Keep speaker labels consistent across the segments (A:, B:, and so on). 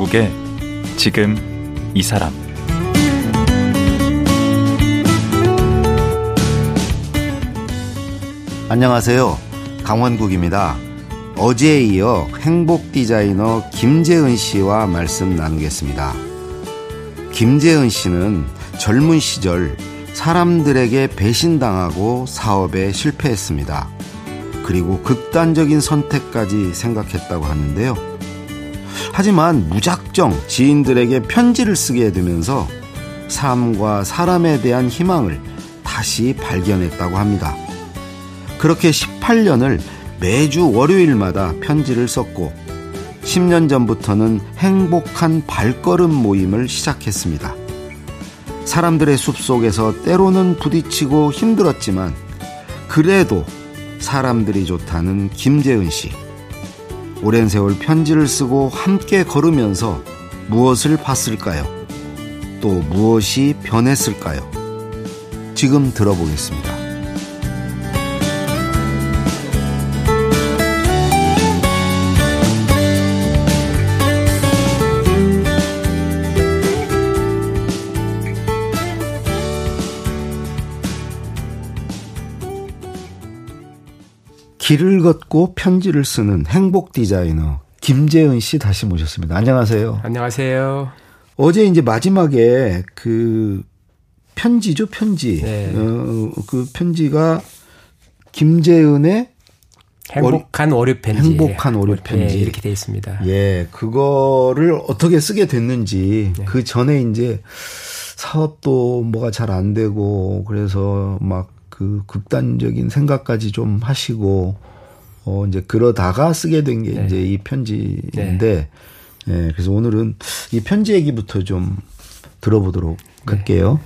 A: 강원국의 지금 이 사람
B: 안녕하세요. 강원국입니다. 어제에 이어 행복 디자이너 김재은 씨와 말씀 나누겠습니다. 김재은 씨는 젊은 시절 사람들에게 배신당하고 사업에 실패했습니다. 그리고 극단적인 선택까지 생각했다고 하는데요. 하지만 무작정 지인들에게 편지를 쓰게 되면서 삶과 사람에 대한 희망을 다시 발견했다고 합니다. 그렇게 18년을 매주 월요일마다 편지를 썼고 10년 전부터는 행복한 발걸음 모임을 시작했습니다. 사람들의 숲 속에서 때로는 부딪히고 힘들었지만 그래도 사람들이 좋다는 김재은 씨. 오랜 세월 편지를 쓰고 함께 걸으면서 무엇을 봤을까요? 또 무엇이 변했을까요? 지금 들어보겠습니다. 길을 걷고 편지를 쓰는 행복 디자이너 김재은 씨 다시 모셨습니다. 안녕하세요.
C: 안녕하세요.
B: 어제 이제 마지막에 그 편지죠, 편지. 네. 어, 그 편지가 김재은의
C: 행복한 월요 편지.
B: 행복한 월요 편지.
C: 네, 이렇게 돼 있습니다.
B: 예, 그거를 어떻게 쓰게 됐는지 네. 그 전에 이제 사업도 뭐가 잘 안 되고 그래서 막 그 극단적인 생각까지 좀 하시고 어 이제 그러다가 쓰게 된게 네. 이제 이 편지인데 네. 예, 그래서 오늘은 이 편지 얘기부터 좀 들어보도록 네. 할게요.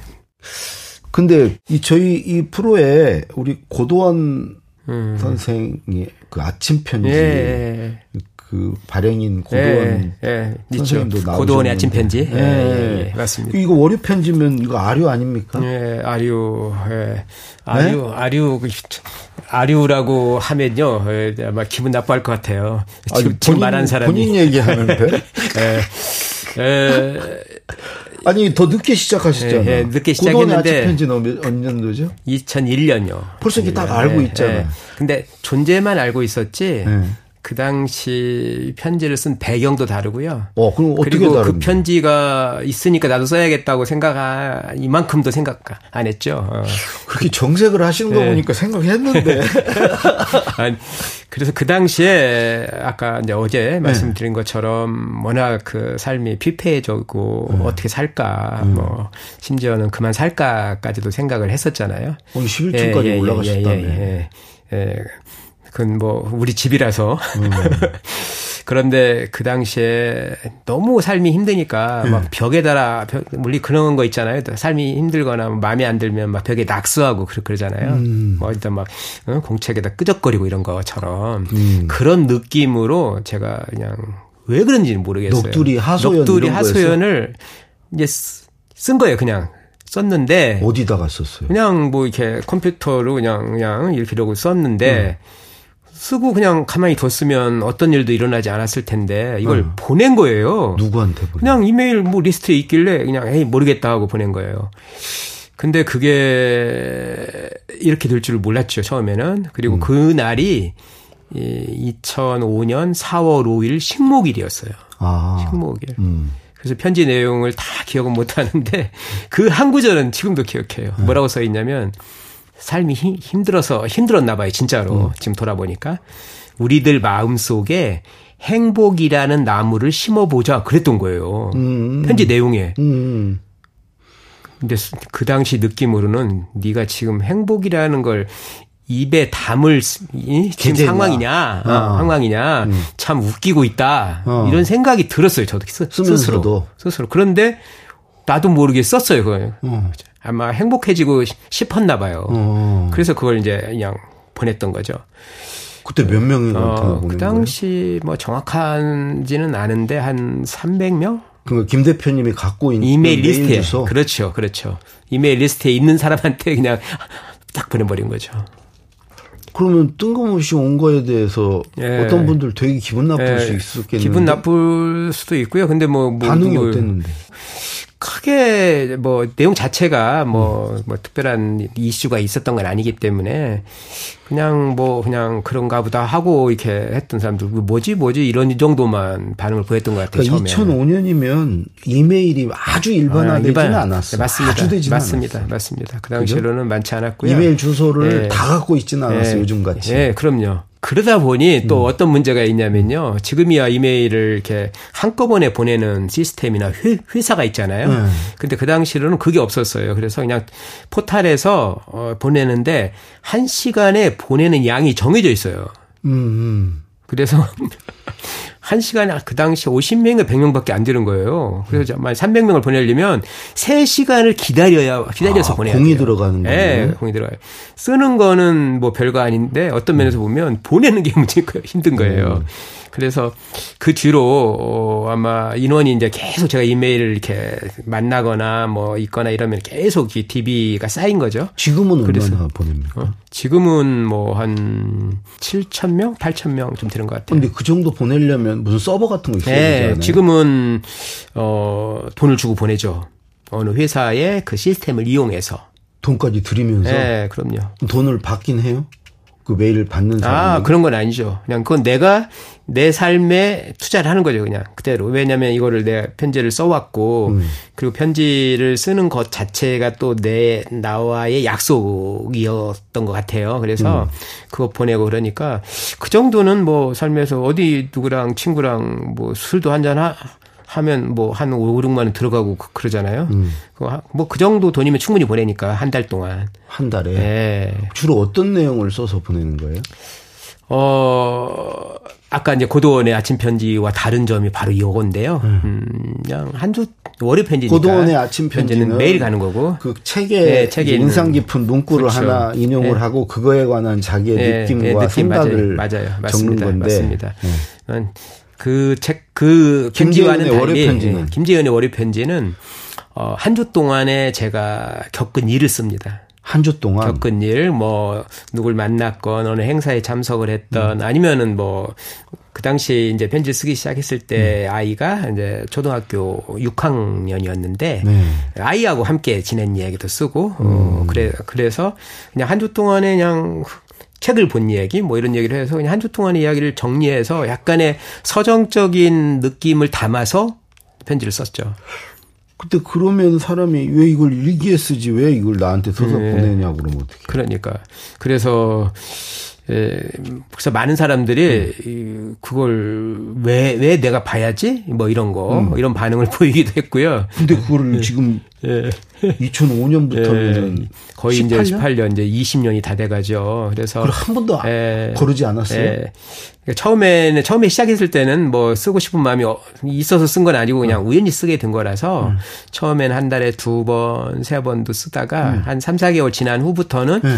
B: 근데 이 저희 이 프로에 우리 고도원 음. 선생이 그 아침 편지 예. 그 발행인 고도원 예, 예, 선생님도 나오고
C: 고도원의 아침 편지 예, 예, 예, 맞습니다.
B: 이거 월요 편지면 이거 아류 아닙니까?
C: 예, 아류, 예, 아류, 네? 아류, 그 아류라고 하면요, 예, 아마 기분 나빠할 것 같아요. 지금, 본인, 말한 사람이
B: 본인 얘기하는데. 예, 예. 아니 더 늦게 시작하셨잖아요. 예, 예,
C: 늦게 시작했는데
B: 아침 편지는 몇 년도죠?
C: 2001년요.
B: 벌써 이게 딱 알고 있잖아요. 예,
C: 근데 존재만 알고 있었지. 그 당시 편지를 쓴 배경도 다르고요.
B: 어, 그럼 어떻게
C: 그리고
B: 다른데?
C: 그 편지가 있으니까 나도 써야겠다고 생각 이만큼도 생각 안 했죠. 어.
B: 그렇게 정색을 하시는 거 네. 보니까 생각했는데.
C: 아니, 그래서 그 당시에 아까 이제 어제 네. 말씀드린 것처럼 워낙 그 삶이 피폐해졌고 네. 어떻게 살까 음. 뭐 심지어는 그만 살까까지도 생각을 했었잖아요.
B: 오늘 11층까지 예, 예, 올라가셨다며. 예, 예, 예. 예.
C: 그건 뭐 우리 집이라서. 음. 그런데 그 당시에 너무 삶이 힘드니까 네. 막 벽에 달아 물리 그런 거 있잖아요. 삶이 힘들거나 뭐 마음에 안 들면 막 벽에 낙수하고 그러잖아요. 음. 뭐 일단 막 어, 공책에다 끄적거리고 이런 것처럼 음. 그런 느낌으로 제가 그냥 왜 그런지는 모르겠어요.
B: 녹두리 하소연
C: 녹두리 하소연을 이제 쓴 거예요. 그냥 썼는데
B: 어디다가 썼어요?
C: 그냥 뭐 이렇게 컴퓨터로 그냥 그냥 이렇게 이러고 썼는데 음. 쓰고 그냥 가만히 뒀으면 어떤 일도 일어나지 않았을 텐데 이걸 어. 보낸 거예요.
B: 누구한테 보낸?
C: 그냥 이메일 뭐 리스트에 있길래 그냥 에이 모르겠다 하고 보낸 거예요. 근데 그게 이렇게 될 줄 몰랐죠 처음에는. 그리고 음. 그 날이 2005년 4월 5일 식목일이었어요. 아. 식목일. 음. 그래서 편지 내용을 다 기억은 못 하는데 그 한 구절은 지금도 기억해요. 네. 뭐라고 써 있냐면 삶이 힘들어서 힘들었나 봐요, 진짜로. 음. 지금 돌아보니까. 우리들 마음 속에 행복이라는 나무를 심어보자 그랬던 거예요. 음. 편지 내용에. 음. 근데 그 당시 느낌으로는 네가 지금 행복이라는 걸 입에 담을 지금 상황이냐, 어. 어. 상황이냐, 음. 참 웃기고 있다 어. 이런 생각이 들었어요. 저도 스, 스스로 스스로. 그런데 나도 모르게 썼어요. 그걸. 어. 아마 행복해지고 싶었나 봐요. 어. 그래서 그걸 이제 그냥 보냈던 거죠.
B: 그때 몇 명이
C: 어, 그 당시 뭐 정확한지는 아는데 한 300명?
B: 그김 대표님이 갖고 있는
C: 이메일 리스트에 주소? 그렇죠, 그렇죠. 이메일 리스트에 있는 사람한테 그냥 딱 보내버린 거죠.
B: 그러면 뜬금없이 온 거에 대해서 예. 어떤 분들 되게 기분 나쁠 예. 수 있었겠는데.
C: 기분 나쁠 수도 있고요. 근데 뭐, 뭐
B: 반응이 뭐, 어땠는데?
C: 크게 뭐 내용 자체가 뭐, 뭐 특별한 이슈가 있었던 건 아니기 때문에 그냥 뭐 그냥 그런가 보다 하고 이렇게 했던 사람들 뭐지 뭐지 이런 정도만 반응을 보였던 것 같아요.
B: 그러니까 처음에. 2005년이면 이메일이 아주 일반화되지는 아, 일반, 않았어요.
C: 네, 맞습니다.
B: 아주 되지
C: 맞습니다.
B: 않았어요.
C: 맞습니다. 그 당시로는 많지 않았고요.
B: 이메일 주소를 네. 다 갖고 있지는 않았어요. 네. 요즘 같이.
C: 네, 그럼요. 그러다 보니 또 음. 어떤 문제가 있냐면요. 지금이야 이메일을 이렇게 한꺼번에 보내는 시스템이나 회, 사가 있잖아요. 음. 근데 그 당시로는 그게 없었어요. 그래서 그냥 포탈에서 어, 보내는데 한 시간에 보내는 양이 정해져 있어요. 음. 음. 그래서 한 시간에 그 당시 50명인가 100명밖에 안 되는 거예요. 그래서 정말 300명을 보내려면 3시간을 기다려야 기다려서 아, 보내야
B: 공이
C: 돼요.
B: 들어가는 거예요. 네,
C: 공이 들어가요. 쓰는 거는 뭐 별거 아닌데 어떤 면에서 보면 보내는 게 문제인 거예요. 힘든 거예요. 음. 그래서 그 뒤로 어 아마 인원이 이제 계속 제가 이메일을 이렇게 만나거나 뭐 있거나 이러면 계속 이 DB가 쌓인 거죠.
B: 지금은 얼마나 보냅니까? 어?
C: 지금은 뭐 한 7천 명, 8천 명 좀 되는 것 같아요.
B: 근데 그 정도 보내려면 무슨 서버 같은 거 있어야 네, 되잖아요.
C: 지금은 어 돈을 주고 보내죠. 어느 회사의 그 시스템을 이용해서
B: 돈까지 들이면서.
C: 네, 그럼요.
B: 돈을 받긴 해요? 그 메일을 받는 사람. 아,
C: 그런 건 아니죠. 그냥 그건 내가 내 삶에 투자를 하는 거죠, 그냥 그대로. 왜냐하면 이거를 내가 편지를 써왔고, 음. 그리고 편지를 쓰는 것 자체가 또 내 나와의 약속이었던 것 같아요. 그래서 음. 그거 보내고 그러니까 그 정도는 뭐 삶에서 어디 누구랑 친구랑 뭐 술도 한잔 하. 하면 뭐 한 5, 6만 원 들어가고 그, 그러잖아요. 음. 뭐그 정도 돈이면 충분히 보내니까 한 달 동안.
B: 한 달에. 네. 주로 어떤 내용을 써서 보내는 거예요?
C: 어, 아까 이제 고도원의 아침 편지와 다른 점이 바로 이거인데요. 음. 음, 그냥 한주 월요 편지니까.
B: 고도원의 아침 편지는
C: 매일 가는 거고.
B: 그 책에, 네, 책에 인상 깊은 문구를 그렇죠. 하나 인용을 네. 하고 그거에 관한 자기의 네, 느낌과 네, 느낌 생각을 맞아요. 맞아요. 적는 건데.
C: 맞습니다. 네. 그 책, 그 김지환의 월요 편지는 김지현의 월요 편지는 어, 한 주 동안에 제가 겪은 일을 씁니다.
B: 한 주 동안
C: 겪은 일, 뭐 누굴 만났건 어느 행사에 참석을 했던 음. 아니면은 뭐 그 당시 이제 편지 쓰기 시작했을 때 음. 아이가 이제 초등학교 6학년이었는데 네. 아이하고 함께 지낸 이야기도 쓰고 어, 음. 어 그래 그래서 그냥 한 주 동안에 그냥 책을 본 이야기 뭐 이런 얘기를 해서 그냥 한 주 동안의 이야기를 정리해서 약간의 서정적인 느낌을 담아서 편지를 썼죠.
B: 그때 그러면 사람이 왜 이걸 일기에 쓰지 왜 이걸 나한테 써서 네. 보내냐 그러면 어떻게?
C: 그러니까 그래서 예, 그래서 많은 사람들이 음. 그걸 왜, 왜 내가 봐야지? 뭐 이런 거, 음. 이런 반응을 보이기도 했고요.
B: 근데 그거를 예. 지금 예. 2005년부터는 예.
C: 거의 18년? 이제 18년, 이제 20년이 다 돼가죠. 그래서.
B: 한 번도 예. 거르지 않았어요? 예.
C: 그러니까 처음에는, 처음에 시작했을 때는 뭐 쓰고 싶은 마음이 어, 있어서 쓴 건 아니고 그냥 음. 우연히 쓰게 된 거라서 음. 처음에는 한 달에 두 번, 세 번도 쓰다가 음. 한 3, 4개월 지난 후부터는 네.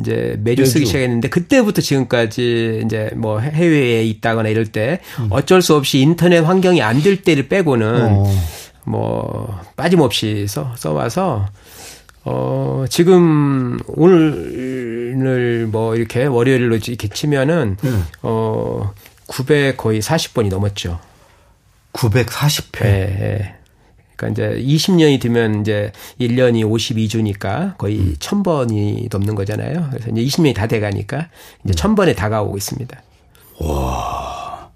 C: 이제 매주, 매주, 쓰기 시작했는데 그때부터 지금까지 이제 뭐 해외에 있다거나 이럴 때 음. 어쩔 수 없이 인터넷 환경이 안 될 때를 빼고는 어. 뭐 빠짐없이 써 써와서 어 지금 오늘 뭐 이렇게 월요일로 이렇게 치면은 음. 어900 거의 40번이 넘었죠.
B: 940회.
C: 네. 그러니까 이제 20년이 되면 이제 1년이 52주니까 거의 음. 1000번이 넘는 거잖아요. 그래서 이제 20년이 다 돼 가니까 이제 1000번에 다가오고 있습니다.
B: 와.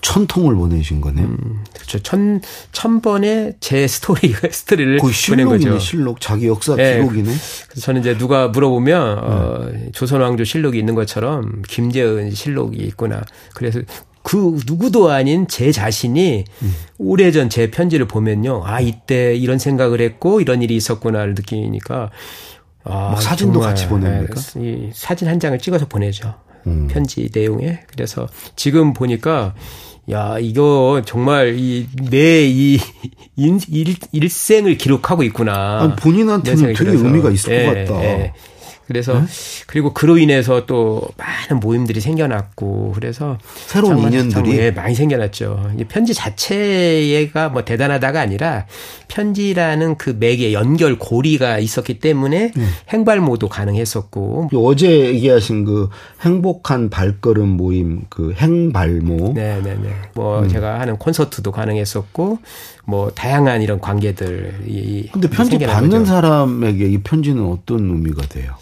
B: 천 통을 보내신 거네요. 음,
C: 그렇죠. 천, 천 번의 제 스토리, 스토리를 보낸 거죠.
B: 실록, 자기 역사 네. 기록이네.
C: 그래서 저는 이제 누가 물어보면, 네. 어, 조선왕조 실록이 있는 것처럼 김재은 실록이 있구나. 그래서 그 누구도 아닌 제 자신이 음. 오래전 제 편지를 보면요. 아, 이때 이런 생각을 했고 이런 일이 있었구나를 느끼니까
B: 아, 사진도 정말, 같이 보냅니까?
C: 이 사진 한 장을 찍어서 보내죠. 음. 편지 내용에. 그래서 지금 보니까 야, 이거 정말 이, 내 이, 일, 일생을 기록하고 있구나.
B: 아니, 본인한테는 되게 의미가 있을 예, 것 같다. 예.
C: 그래서 네? 그리고 그로 인해서 또 많은 모임들이 생겨났고 그래서
B: 새로운 인연들이
C: 예, 많이 생겨났죠. 편지 자체가 뭐 대단하다가 아니라 편지라는 그 맥의 연결 고리가 있었기 때문에 네. 행발모도 가능했었고
B: 어제 얘기하신 그 행복한 발걸음 모임 그 행발모
C: 네네네 네, 네. 뭐 음. 제가 하는 콘서트도 가능했었고 뭐 다양한 이런 관계들이
B: 근데 편지 받는 거죠. 사람에게 이 편지는 어떤 의미가 돼요?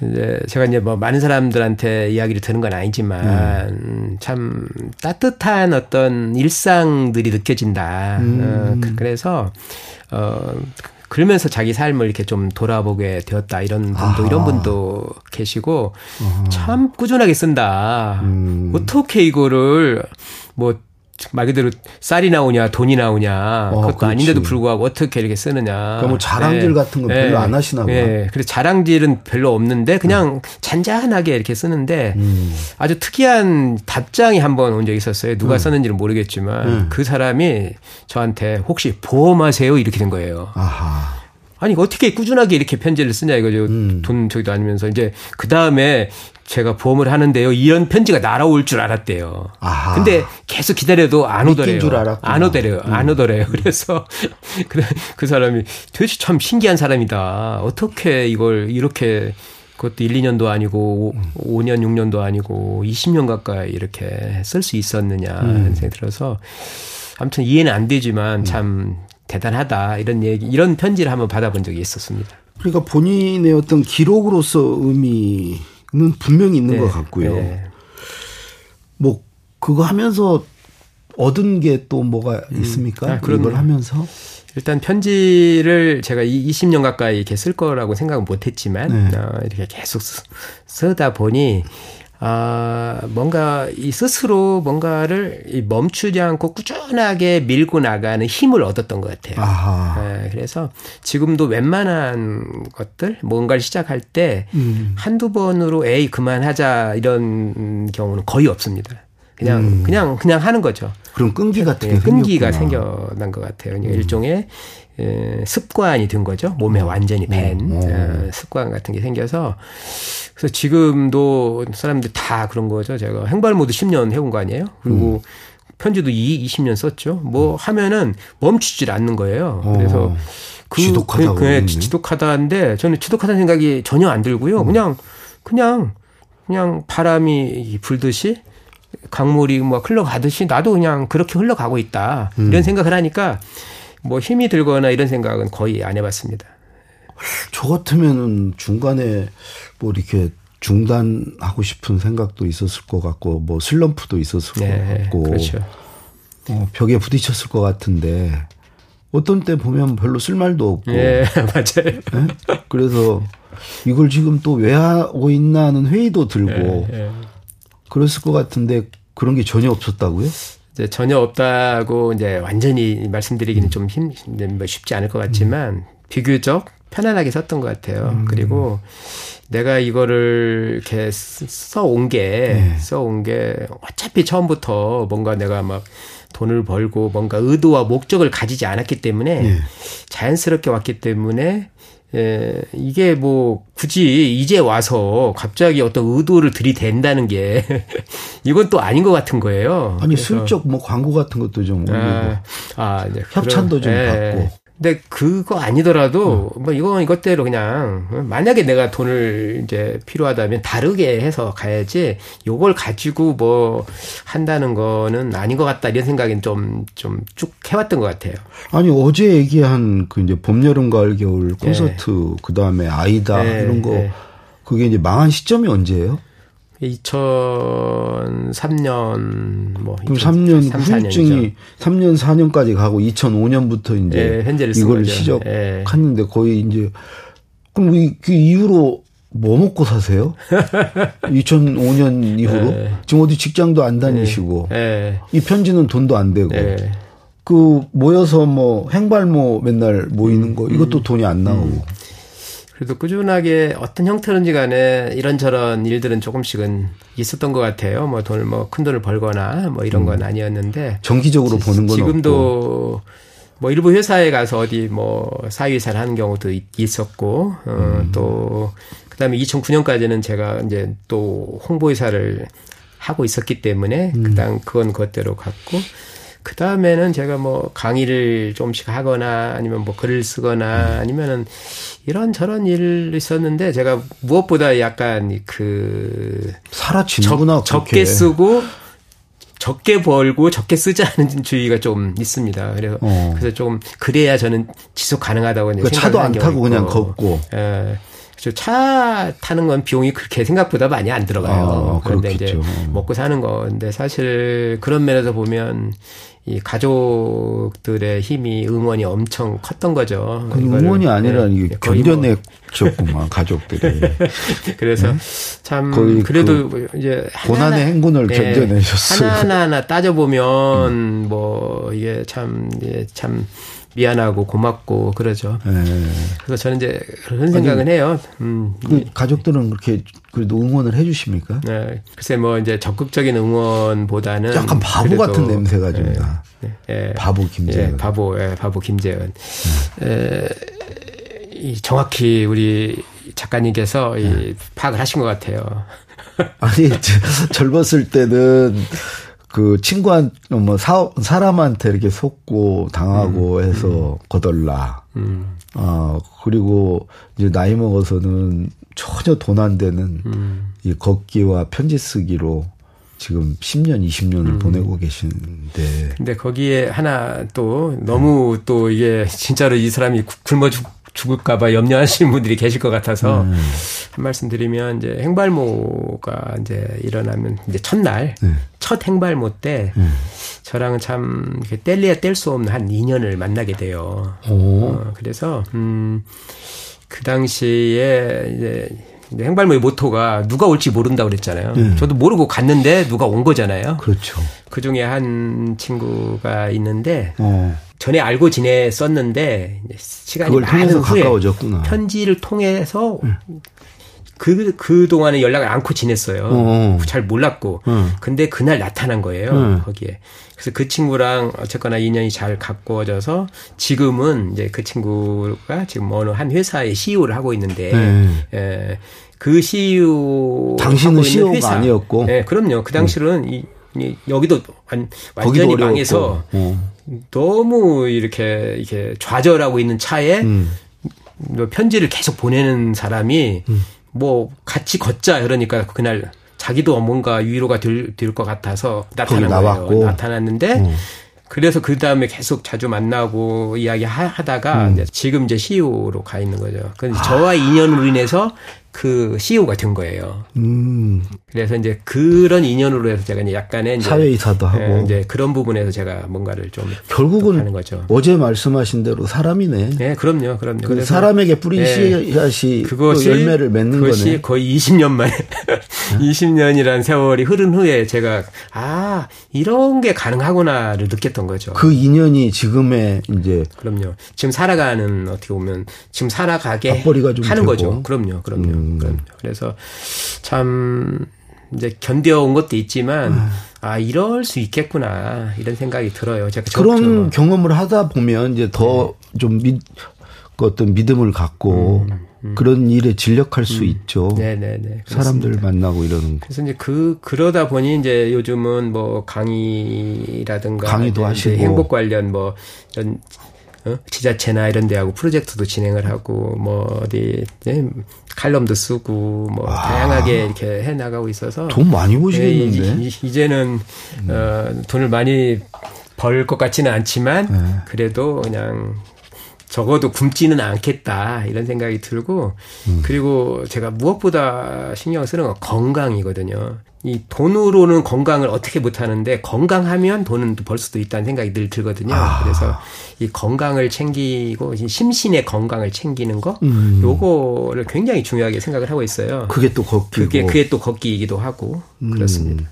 C: 이제 제가 이제 뭐 많은 사람들한테 이야기를 듣는 건 아니지만 음. 참 따뜻한 어떤 일상들이 느껴진다. 음. 어, 그, 그래서 어 그러면서 자기 삶을 이렇게 좀 돌아보게 되었다 이런 분도 아하. 이런 분도 계시고 아하. 참 꾸준하게 쓴다. 음. 어떻게 이거를 뭐 말 그대로 쌀이 나오냐 돈이 나오냐 어, 그것도 그렇지. 아닌데도 불구하고 어떻게 이렇게 쓰느냐.
B: 그러니까 뭐 자랑질 네. 같은 거 별로 네. 안 하시나 봐요. 네.
C: 그래서 자랑질은 별로 없는데 그냥 음. 잔잔하게 이렇게 쓰는데 음. 아주 특이한 답장이 한 번 온 적이 있었어요. 누가 음. 썼는지는 모르겠지만 음. 그 사람이 저한테 혹시 보험하세요 이렇게 된 거예요. 아하. 아니 어떻게 꾸준하게 이렇게 편지를 쓰냐 이거죠. 음. 돈 저기도 아니면서 이제 그 다음에 제가 보험을 하는데요. 이런 편지가 날아올 줄 알았대요. 아하. 근데 계속 기다려도 안 오더래요. 안 오더래요. 음. 안 오더래요. 그래서 그래 그 사람이 도대체 참 신기한 사람이다. 어떻게 이걸 이렇게 그것도 1, 2년도 아니고 5년, 6년도 아니고 20년 가까이 이렇게 쓸 수 있었느냐 음. 생각이 들어서 아무튼 이해는 안 되지만 음. 참 대단하다 이런 얘기 이런 편지를 한번 받아본 적이 있었습니다.
B: 그러니까 본인의 어떤 기록으로서 의미 는 분명히 있는 네. 것 같고요. 네. 뭐 그거 하면서 얻은 게 또 뭐가 음. 있습니까? 음. 아, 그런 걸 하면서
C: 일단 편지를 제가 20년 가까이 이렇게 쓸 거라고 생각은 못했지만 네. 어, 이렇게 계속 쓰 다 보니 아, 뭔가 이 스스로 뭔가를 멈추지 않고 꾸준하게 밀고 나가는 힘을 얻었던 것 같아요. 아, 그래서 지금도 웬만한 것들, 뭔가를 시작할 때 음. 한두 번으로 에이, 그만하자 이런 경우는 거의 없습니다. 그냥, 음. 그냥, 그냥 하는 거죠.
B: 그럼 끈기 같은 게 네,
C: 끈기가 생겨난 것 같아요. 음. 일종의 에, 습관이 된 거죠. 몸에 어. 완전히 밴 어. 어, 습관 같은 게 생겨서 그래서 지금도 사람들 다 그런 거죠. 제가 행발 모드 10년 해온 거 아니에요? 그리고 음. 편지도 2, 20년 썼죠. 뭐 음. 하면은 멈추질 않는 거예요. 어. 그래서
B: 그, 지독하다. 그,
C: 그, 지독하다는데 저는 지독하다는 생각이 전혀 안 들고요. 음. 그냥, 그냥, 그냥 바람이 불듯이 강물이 뭐 흘러가듯이 나도 그냥 그렇게 흘러가고 있다. 음. 이런 생각을 하니까 뭐 힘이 들거나 이런 생각은 거의 안 해봤습니다.
B: 저 같으면은 중간에 뭐 이렇게 중단하고 싶은 생각도 있었을 것 같고 뭐 슬럼프도 있었을 네, 것 같고 그렇죠. 어, 벽에 부딪혔을 것 같은데 어떤 때 보면 별로 쓸 말도 없고
C: 예, 맞아요. 네?
B: 그래서 이걸 지금 또 왜 하고 있나 하는 회의도 들고 예, 예. 그랬을 것 같은데 그런 게 전혀 없었다고요?
C: 이제 전혀 없다고 이제 완전히 말씀드리기는 음. 좀 힘, 뭐 쉽지 않을 것 같지만 음. 비교적 편안하게 썼던 것 같아요. 음. 그리고 내가 이거를 이렇게 써온 게, 네. 써온 게 어차피 처음부터 뭔가 내가 막 돈을 벌고 뭔가 의도와 목적을 가지지 않았기 때문에 네. 자연스럽게 왔기 때문에 예, 이게 뭐 굳이 이제 와서 갑자기 어떤 의도를 들이댄다는 게 이건 또 아닌 것 같은 거예요.
B: 아니 슬쩍 뭐 광고 같은 것도 좀 올리고 아, 아 네. 협찬도 좀 예. 받고
C: 근데 그거 아니더라도 뭐 이건 이것대로 그냥 만약에 내가 돈을 이제 필요하다면 다르게 해서 가야지 요걸 가지고 뭐 한다는 거는 아닌 것 같다 이런 생각은 좀 좀 쭉 해왔던 것 같아요.
B: 아니 어제 얘기한 그 이제 봄 여름 가을 겨울 콘서트 네. 그 다음에 아이다 네. 이런 거 네. 그게 이제 망한 시점이 언제예요?
C: 2003년 뭐
B: 그럼 3년 3, 후유증이 3년 4년까지 가고 2005년부터 이제 네, 이걸 시작했는데 네. 거의 이제 그럼 그 이후로 뭐 먹고 사세요? 2005년 이후로 네. 지금 어디 직장도 안 다니시고 네. 이 편지는 돈도 안 되고 그 모여서 뭐 행발모 맨날 모이는 거 이것도 음. 돈이 안 나오고 음.
C: 그래도 꾸준하게 어떤 형태든지 간에 이런저런 일들은 조금씩은 있었던 것 같아요. 뭐 돈을 뭐 큰 돈을 벌거나 뭐 이런 건 음. 아니었는데.
B: 정기적으로 지, 보는 건
C: 지금도 없고. 뭐 일부 회사에 가서 어디 뭐 사회이사를 하는 경우도 있었고, 어, 음. 또 그다음에 2009년까지는 제가 이제 또 홍보이사를 하고 있었기 때문에 음. 그당 그건 그것대로 갔고 그 다음에는 제가 뭐 강의를 조금씩 하거나 아니면 뭐 글을 쓰거나 음. 아니면은 이런 저런 일 있었는데 제가 무엇보다 약간 그
B: 사라지는구나
C: 적, 적게 쓰고 적게 벌고 적게 쓰자는 주의가 좀 있습니다. 그래서 어. 그래서 좀 그래야 저는 지속 가능하다고
B: 그러니까 차도 안 타고 그냥 걷고.
C: 예. 차 타는 건 비용이 그렇게 생각보다 많이 안 들어가요. 아, 그런데 이제 먹고 사는 건데 사실 그런 면에서 보면 이 가족들의 힘이 응원이 엄청 컸던 거죠.
B: 응원이 아니라 네, 이게 견뎌냈었구만 뭐. 가족들이.
C: 그래서 네? 참 그래도 그 이제
B: 고난의 하나하나, 행군을 네, 견뎌내셨어요.
C: 하나하나 따져 보면 음. 뭐 이게 참 예, 참 미안하고 고맙고 그러죠. 네. 그래서 저는 이제 그런 생각은 아니, 해요. 음.
B: 그 가족들은 그렇게 그래도 응원을 해주십니까?
C: 네. 글쎄 뭐 이제 적극적인 응원보다는
B: 약간 바보 같은 냄새가 좀 나. 네. 네. 바보 김재은.
C: 예, 바보, 예, 바보 김재은. 네. 에, 이 정확히 우리 작가님께서 이 네. 파악을 하신 것 같아요.
B: 아니 젊었을 때는 그 친구한 뭐 사, 사람한테 이렇게 속고 당하고 음, 해서 음. 거덜나. 음. 아 그리고 이제 나이 먹어서는 전혀 돈 안 되는 음. 이 걷기와 편지 쓰기로 지금 10년, 20년을 음. 보내고 계시는데.
C: 근데 거기에 하나 또 너무 또 이게 진짜로 이 사람이 굶어 죽 죽을까봐 염려하시는 분들이 계실 것 같아서 음. 한 말씀 드리면 이제 행발모가 이제 일어나면 이제 첫날 네. 첫 행발모 때 음. 저랑은 참 뗄래야 뗄 수 없는 한 2년을 만나게 돼요. 어, 그래서 음그 당시에 이제 행발모의 모토가 누가 올지 모른다 그랬잖아요. 네. 저도 모르고 갔는데 누가 온 거잖아요.
B: 그렇죠.
C: 그 중에 한 친구가 있는데 어. 전에 알고 지냈었는데 시간이 많은 후에 가까워졌구나. 편지를 통해서 응. 그, 그 동안에 연락을 않고 지냈어요. 어. 잘 몰랐고. 어. 근데 그날 나타난 거예요. 어. 거기에. 그래서 그 친구랑 어쨌거나 인연이 잘 가꿔져서 지금은 이제 그 친구가 지금 어느 한 회사의 CEO를 하고 있는데, 네. 예, 그 CEO.
B: 당신은 CEO가 회사. 아니었고.
C: 예, 그럼요. 그 당시는 이, 이 여기도 완, 완전히 망해서 어. 너무 이렇게 이렇게 좌절하고 있는 차에 음. 뭐 편지를 계속 보내는 사람이 음. 뭐 같이 걷자 그러니까 그날 자기도 뭔가 위로가 될 것 같아서 나타난 거예요. 나타났는데 음. 그래서 그 다음에 계속 자주 만나고 이야기 하다가 음. 이제 지금 이제 CEO로 가 있는 거죠. 그래서 아. 저와 인연으로 인해서 그 CEO가 된 거예요. 음. 그래서 이제 그런 인연으로 해서 제가 이제 약간의 이제
B: 사회이사도 하고
C: 예, 이제 그런 부분에서 제가 뭔가를 좀
B: 결국은 하는 거죠. 어제 말씀하신 대로 사람이네.
C: 네, 그럼요, 그럼요. 그
B: 사람에게 뿌린 네. 씨앗이 그것이 열매를 맺는 그것이 거네.
C: 거의 20년 만에 20년이란 세월이 흐른 후에 제가 아 이런 게 가능하구나를 느꼈던 거죠.
B: 그 인연이 지금의 이제
C: 그럼요. 지금 살아가는 어떻게 보면 지금 살아가게 하는 되고. 거죠. 그럼요, 그럼요. 음. 음. 그래서 참 이제 견뎌온 것도 있지만 음. 아 이럴 수 있겠구나 이런 생각이 들어요. 제가
B: 그런 경험을 하다 보면 이제 더좀 네. 그 어떤 믿음을 갖고 음, 음. 그런 일에 진력할 수 음. 있죠. 네네네. 사람들 만나고 이러는.
C: 그래서 이제 그 그러다 보니 이제 요즘은 뭐 강의라든가
B: 강의도 하시고
C: 행복 관련 뭐 이런 어? 지자체나 이런 데하고 프로젝트도 진행을 하고 뭐 어디 네? 칼럼도 쓰고 뭐 아. 다양하게 이렇게 해 나가고 있어서
B: 돈 많이 버시겠는데
C: 네, 이제는 음. 어, 돈을 많이 벌 것 같지는 않지만 네. 그래도 그냥 적어도 굶지는 않겠다 이런 생각이 들고 음. 그리고 제가 무엇보다 신경 쓰는 건 건강이거든요. 이 돈으로는 건강을 어떻게 못 하는데 건강하면 돈은 벌 수도 있다는 생각이 늘 들거든요. 아. 그래서 이 건강을 챙기고 심신의 건강을 챙기는 거 음. 요거를 굉장히 중요하게 생각을 하고 있어요.
B: 그게 또 걷기
C: 그게 그게 또 걷기이기도 하고 음. 그렇습니다.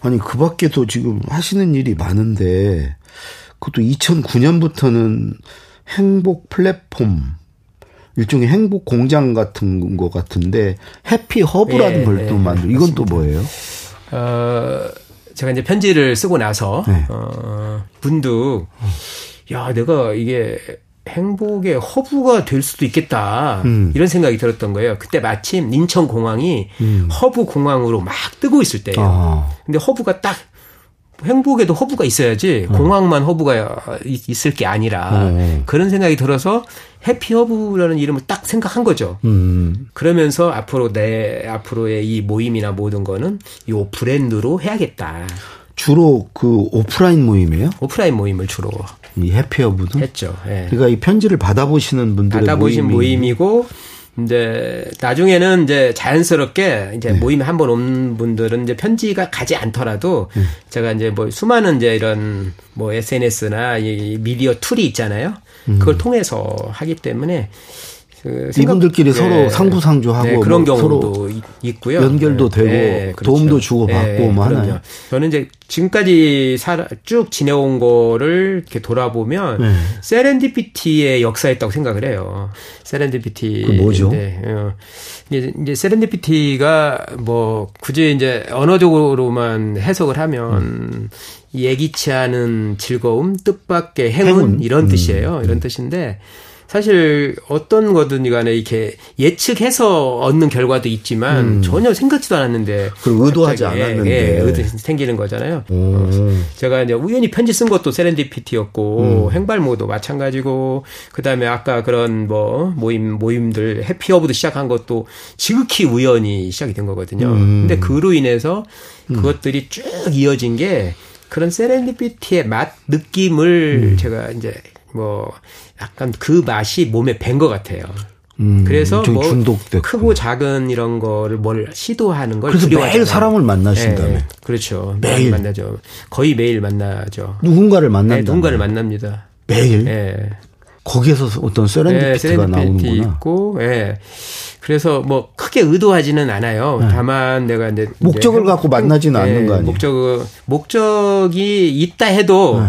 B: 아니 그 밖에도 지금 하시는 일이 많은데 그것도 2009년부터는 행복 플랫폼 일종의 행복 공장 같은 거 같은데 해피 허브라는 예, 걸또 예, 만들. 이건 또 뭐예요?
C: 어 제가 이제 편지를 쓰고 나서 네. 어 문득 야 내가 이게 행복의 허브가 될 수도 있겠다. 음. 이런 생각이 들었던 거예요. 그때 마침 인천 공항이 음. 허브 공항으로 막 뜨고 있을 때예요. 아. 근데 허브가 딱 행복에도 허브가 있어야지 어. 공항만 허브가 있을 게 아니라 어. 그런 생각이 들어서 해피 허브라는 이름을 딱 생각한 거죠. 음. 그러면서 앞으로 내 앞으로의 이 모임이나 모든 거는 요 브랜드로 해야겠다.
B: 주로 그 오프라인 모임이에요?
C: 오프라인 모임을 주로
B: 이 해피 허브도
C: 했죠. 예.
B: 그러니까 이 편지를 받아보시는 분들의
C: 받아보신 모임이. 모임이고 이제 나중에는 이제 자연스럽게 이제 네. 모임에 한 번 온 분들은 이제 편지가 가지 않더라도 네. 제가 이제 뭐 수많은 이제 이런 뭐 SNS나 이 미디어 tool이 있잖아요. 음. 그걸 통해서 하기 때문에
B: 그 이분들끼리 네. 서로 상부상조하고 네,
C: 그런 뭐 경우도 있고요.
B: 연결도 네. 되고 네, 그렇죠. 도움도 주고 받고 네, 뭐 하나요.
C: 저는 이제 지금까지 살아, 쭉 지내온 거를 이렇게 돌아보면 네. 세렌디피티의 역사였다고 생각을 해요. 세렌디피티.
B: 그 뭐죠? 어,
C: 이제, 이제 세렌디피티가 뭐 굳이 이제 언어적으로만 해석을 하면 음. 예기치 않은 즐거움, 뜻밖의 행운, 행운. 이런 음. 뜻이에요. 이런 음. 뜻인데 사실 어떤 거든 간에 이렇게 예측해서 얻는 결과도 있지만 음. 전혀 생각지도 않았는데
B: 그 의도하지 않았는데
C: 예, 의도 생기는 거잖아요. 어, 제가 이제 우연히 편지 쓴 것도 세렌디피티였고 음. 행발모도 마찬가지고 그다음에 아까 그런 뭐 모임 모임들 해피어브도 시작한 것도 지극히 우연히 시작이 된 거거든요. 음. 근데 그로 인해서 음. 그것들이 쭉 이어진 게 그런 세렌디피티의 맛 느낌을 음. 제가 이제 뭐 약간 그 맛이 몸에 밴 것 같아요. 음, 그래서 뭐 중독됐고. 크고 작은 이런 거를 뭘 시도하는 걸
B: 그래서 매일 사람을 만나신다며. 네,
C: 그렇죠. 매일 만나죠. 거의 매일 만나죠.
B: 누군가를 만난다. 네,
C: 누군가를 만납니다.
B: 매일. 네. 거기에서 어떤 세렌디피티가 네, 나오는구나.
C: 있고, 예. 네. 그래서 뭐 크게 의도하지는 않아요. 네. 다만 내가 이제
B: 목적을 이제 갖고 만나지는 네, 않는 거 아니에요?
C: 목적 목적이 있다 해도 네.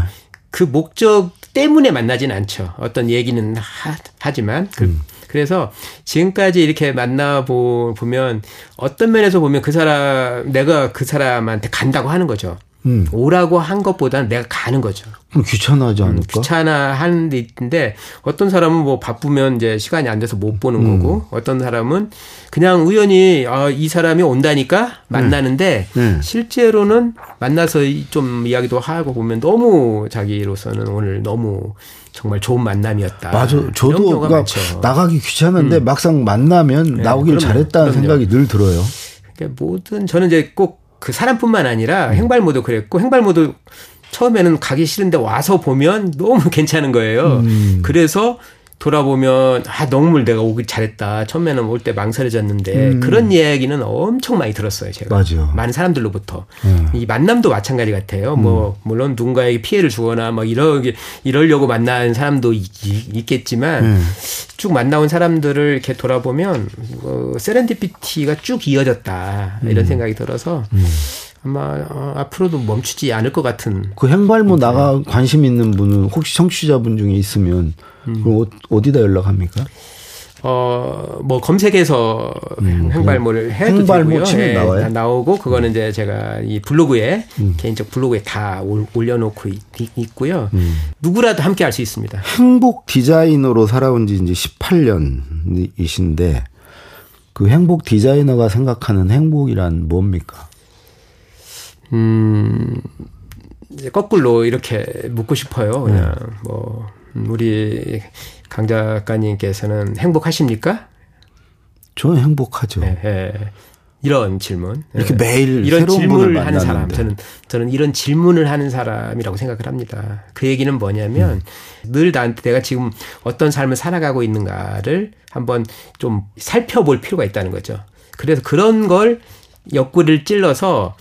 C: 그 목적 때문에 만나진 않죠. 어떤 얘기는 하, 지만 그, 음. 그 래서 지금까지 이렇게 만나보면 어떤 면에서 보면 그 사람, 내가 그 사람한테 간다고 하는 거죠. 음. 오라고 한 것보다는 내가 가는 거죠.
B: 그럼 귀찮아하지 음, 않을까?
C: 음, 귀찮아 하는 데 있는데 어떤 사람은 뭐 바쁘면 이제 시간이 안 돼서 못 보는 음. 거고 어떤 사람은 그냥 우연히 아, 이 사람이 온다니까 만나는데 네. 네. 실제로는 만나서 좀 이야기도 하고 보면 너무 자기로서는 오늘 너무 정말 좋은 만남이었다.
B: 맞아. 저도 그러니까 나가기 귀찮은데 음. 막상 만나면 네, 나오길 그럼요. 잘했다는 그럼요. 생각이 늘 들어요.
C: 그러니까 모든 저는 이제 꼭 그 사람뿐만 아니라 음. 행발모도 그랬고 행발모도 처음에는 가기 싫은데 와서 보면 너무 괜찮은 거예요. 음. 그래서 돌아보면 아 너무 내가 오길 잘했다. 처음에는 올 때 망설여졌는데 음. 그런 이야기는 엄청 많이 들었어요. 제가
B: 맞아.
C: 많은 사람들로부터 음. 이 만남도 마찬가지 같아요. 뭐 음. 뭐 물론 누군가에게 피해를 주거나 뭐 이러기 이러려고 만난 사람도 있, 겠지만 음. 쭉 만나온 사람들을 이렇게 돌아보면 어, 세렌디피티가 쭉 이어졌다 이런 음. 생각이 들어서. 음. 아마 어, 앞으로도 멈추지 않을 것 같은.
B: 그 행발모 나가 관심 있는 분은 혹시 청취자분 중에 있으면 음. 그럼 어, 디다 연락합니까?
C: 어, 뭐 검색해서 음, 행발모를 해도 행발모 되고요. 예, 나와요? 나오고 그거는 음. 이제 제가 이 블로그에 음. 개인적 블로그에 다 올려놓고 있, 고요 음. 누구라도 함께 할 수 있습니다.
B: 행복 디자이너로 살아온 지 이제 18년이신데 그 행복 디자이너가 생각하는 행복이란 뭡니까?
C: 음, 이제 거꾸로 이렇게 묻고 싶어요. 그냥 네. 뭐 우리 강 작가님께서는 행복하십니까?
B: 저는 행복하죠. 네, 네.
C: 이런 질문.
B: 이렇게 네. 매일 이런 질문을 하는
C: 사람. 저는 저는 이런 질문을 하는 사람이라고 생각을 합니다. 그 얘기는 뭐냐면 음. 늘 나한테 내가 지금 어떤 삶을 살아가고 있는가를 한번 좀 살펴볼 필요가 있다는 거죠. 그래서 그런 걸 옆구리를 찔러서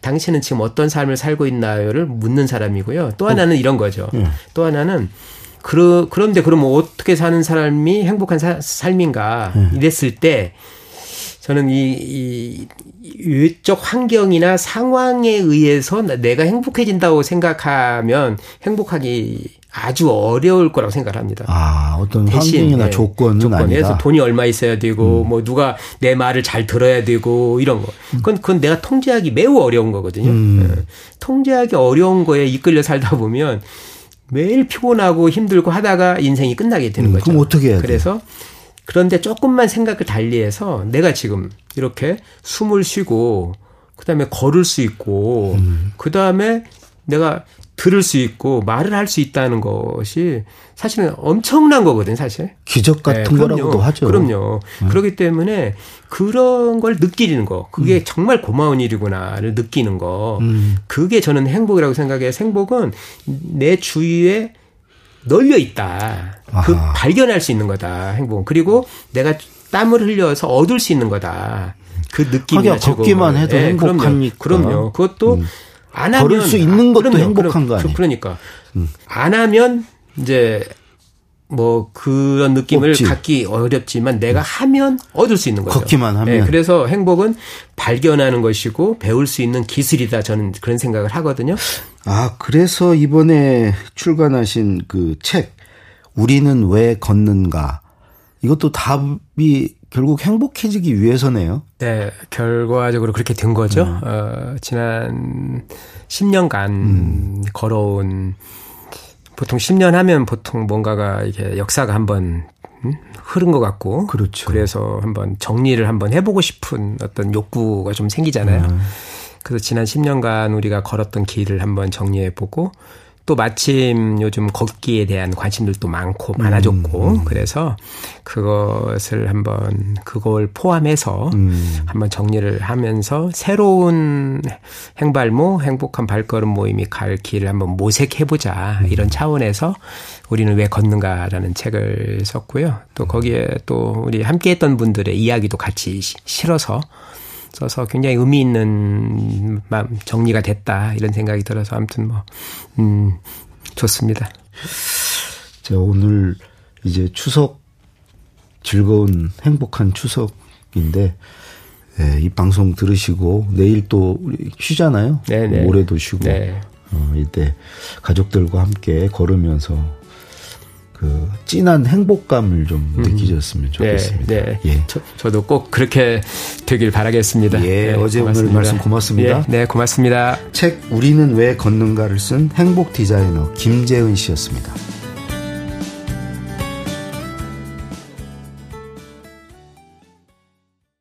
C: 당신은 지금 어떤 삶을 살고 있나요를 묻는 사람이고요. 또 하나는 이런 거죠. 음. 또 하나는 그러, 그런데 그럼 어떻게 사는 사람이 행복한 사, 삶인가 음. 이랬을 때 저는 이, 이 외적 환경이나 상황에 의해서 내가 행복해진다고 생각하면 행복하기 아주 어려울 거라고 생각을 합니다.
B: 아, 어떤 대신, 환경이나 네, 조건은 조건 에서 아니다.
C: 돈이 얼마 있어야 되고 음. 뭐 누가 내 말을 잘 들어야 되고 이런 거. 그건 그건 내가 통제하기 매우 어려운 거거든요. 음. 네. 통제하기 어려운 거에 이끌려 살다 보면 매일 피곤하고 힘들고 하다가 인생이 끝나게 되는 음, 거죠.
B: 그럼 어떻게 해야 돼?
C: 그래서 그런데 조금만 생각을 달리해서 내가 지금 이렇게 숨을 쉬고 그다음에 걸을 수 있고 음. 그다음에 내가 들을 수 있고 말을 할 수 있다는 것이 사실은 엄청난 거거든요, 사실.
B: 기적 같은 네, 거라고도 하죠.
C: 그럼요. 음. 그렇기 때문에 그런 걸 느끼는 거, 그게 음. 정말 고마운 일이구나를 느끼는 거, 음. 그게 저는 행복이라고 생각해요. 행복은 내 주위에 널려 있다. 그 아하. 발견할 수 있는 거다. 행복은. 그리고 내가 땀을 흘려서 얻을 수 있는 거다. 그 느낌이
B: 걷기만 해도 네, 행복하니까.
C: 그럼요. 그럼요. 그것도 음. 안 하면
B: 걸을 수 있는 것도 그럼요. 행복한 거
C: 아니에요? 그러니까 음. 안 하면 이제 뭐 그런 느낌을 없지. 갖기 어렵지만 내가 음. 하면 얻을 수 있는 거죠.
B: 걷기만 하면.
C: 네, 그래서 행복은 발견하는 것이고 배울 수 있는 기술이다. 저는 그런 생각을 하거든요.
B: 아, 그래서 이번에 출간하신 그 책 우리는 왜 걷는가 이것도 답이 결국 행복해지기 위해서네요.
C: 네, 결과적으로 그렇게 된 거죠. 음. 어, 지난 10년간 음. 걸어온 보통 10년 하면 보통 뭔가가 이게 역사가 한번 음? 흐른 것 같고
B: 그렇죠.
C: 그래서 한번 정리를 한번 해보고 싶은 어떤 욕구가 좀 생기잖아요. 음. 그래서 지난 10년간 우리가 걸었던 길을 한번 정리해보고 또 마침 요즘 걷기에 대한 관심들도 많고 많아졌고 음. 그래서 그것을 한번 그걸 포함해서 음. 한번 정리를 하면서 새로운 행발모 행복한 발걸음 모임이 갈 길을 한번 모색해 보자 음. 이런 차원에서 우리는 왜 걷는가라는 책을 썼고요. 또 거기에 또 우리 함께했던 분들의 이야기도 같이 실어서 써서 굉장히 의미 있는 정리가 됐다 이런 생각이 들어서 아무튼 뭐 음, 좋습니다.
B: 제가 오늘 이제 추석 즐거운 행복한 추석인데 예, 이 방송 들으시고 내일 또 쉬잖아요. 네네. 모레도 쉬고 네. 어, 이때 가족들과 함께 걸으면서 그 진한 행복감을 좀 음. 느끼셨으면 좋겠습니다. 네, 네.
C: 예. 저, 도꼭 그렇게 되길 바라겠습니다.
B: 예, 네, 어제 고맙습니다. 오늘 말씀 고맙습니다.
C: 예, 네, 고맙습니다.
B: 책 우리는 왜 걷는가를 쓴 행복 디자이너 김재은 씨였습니다.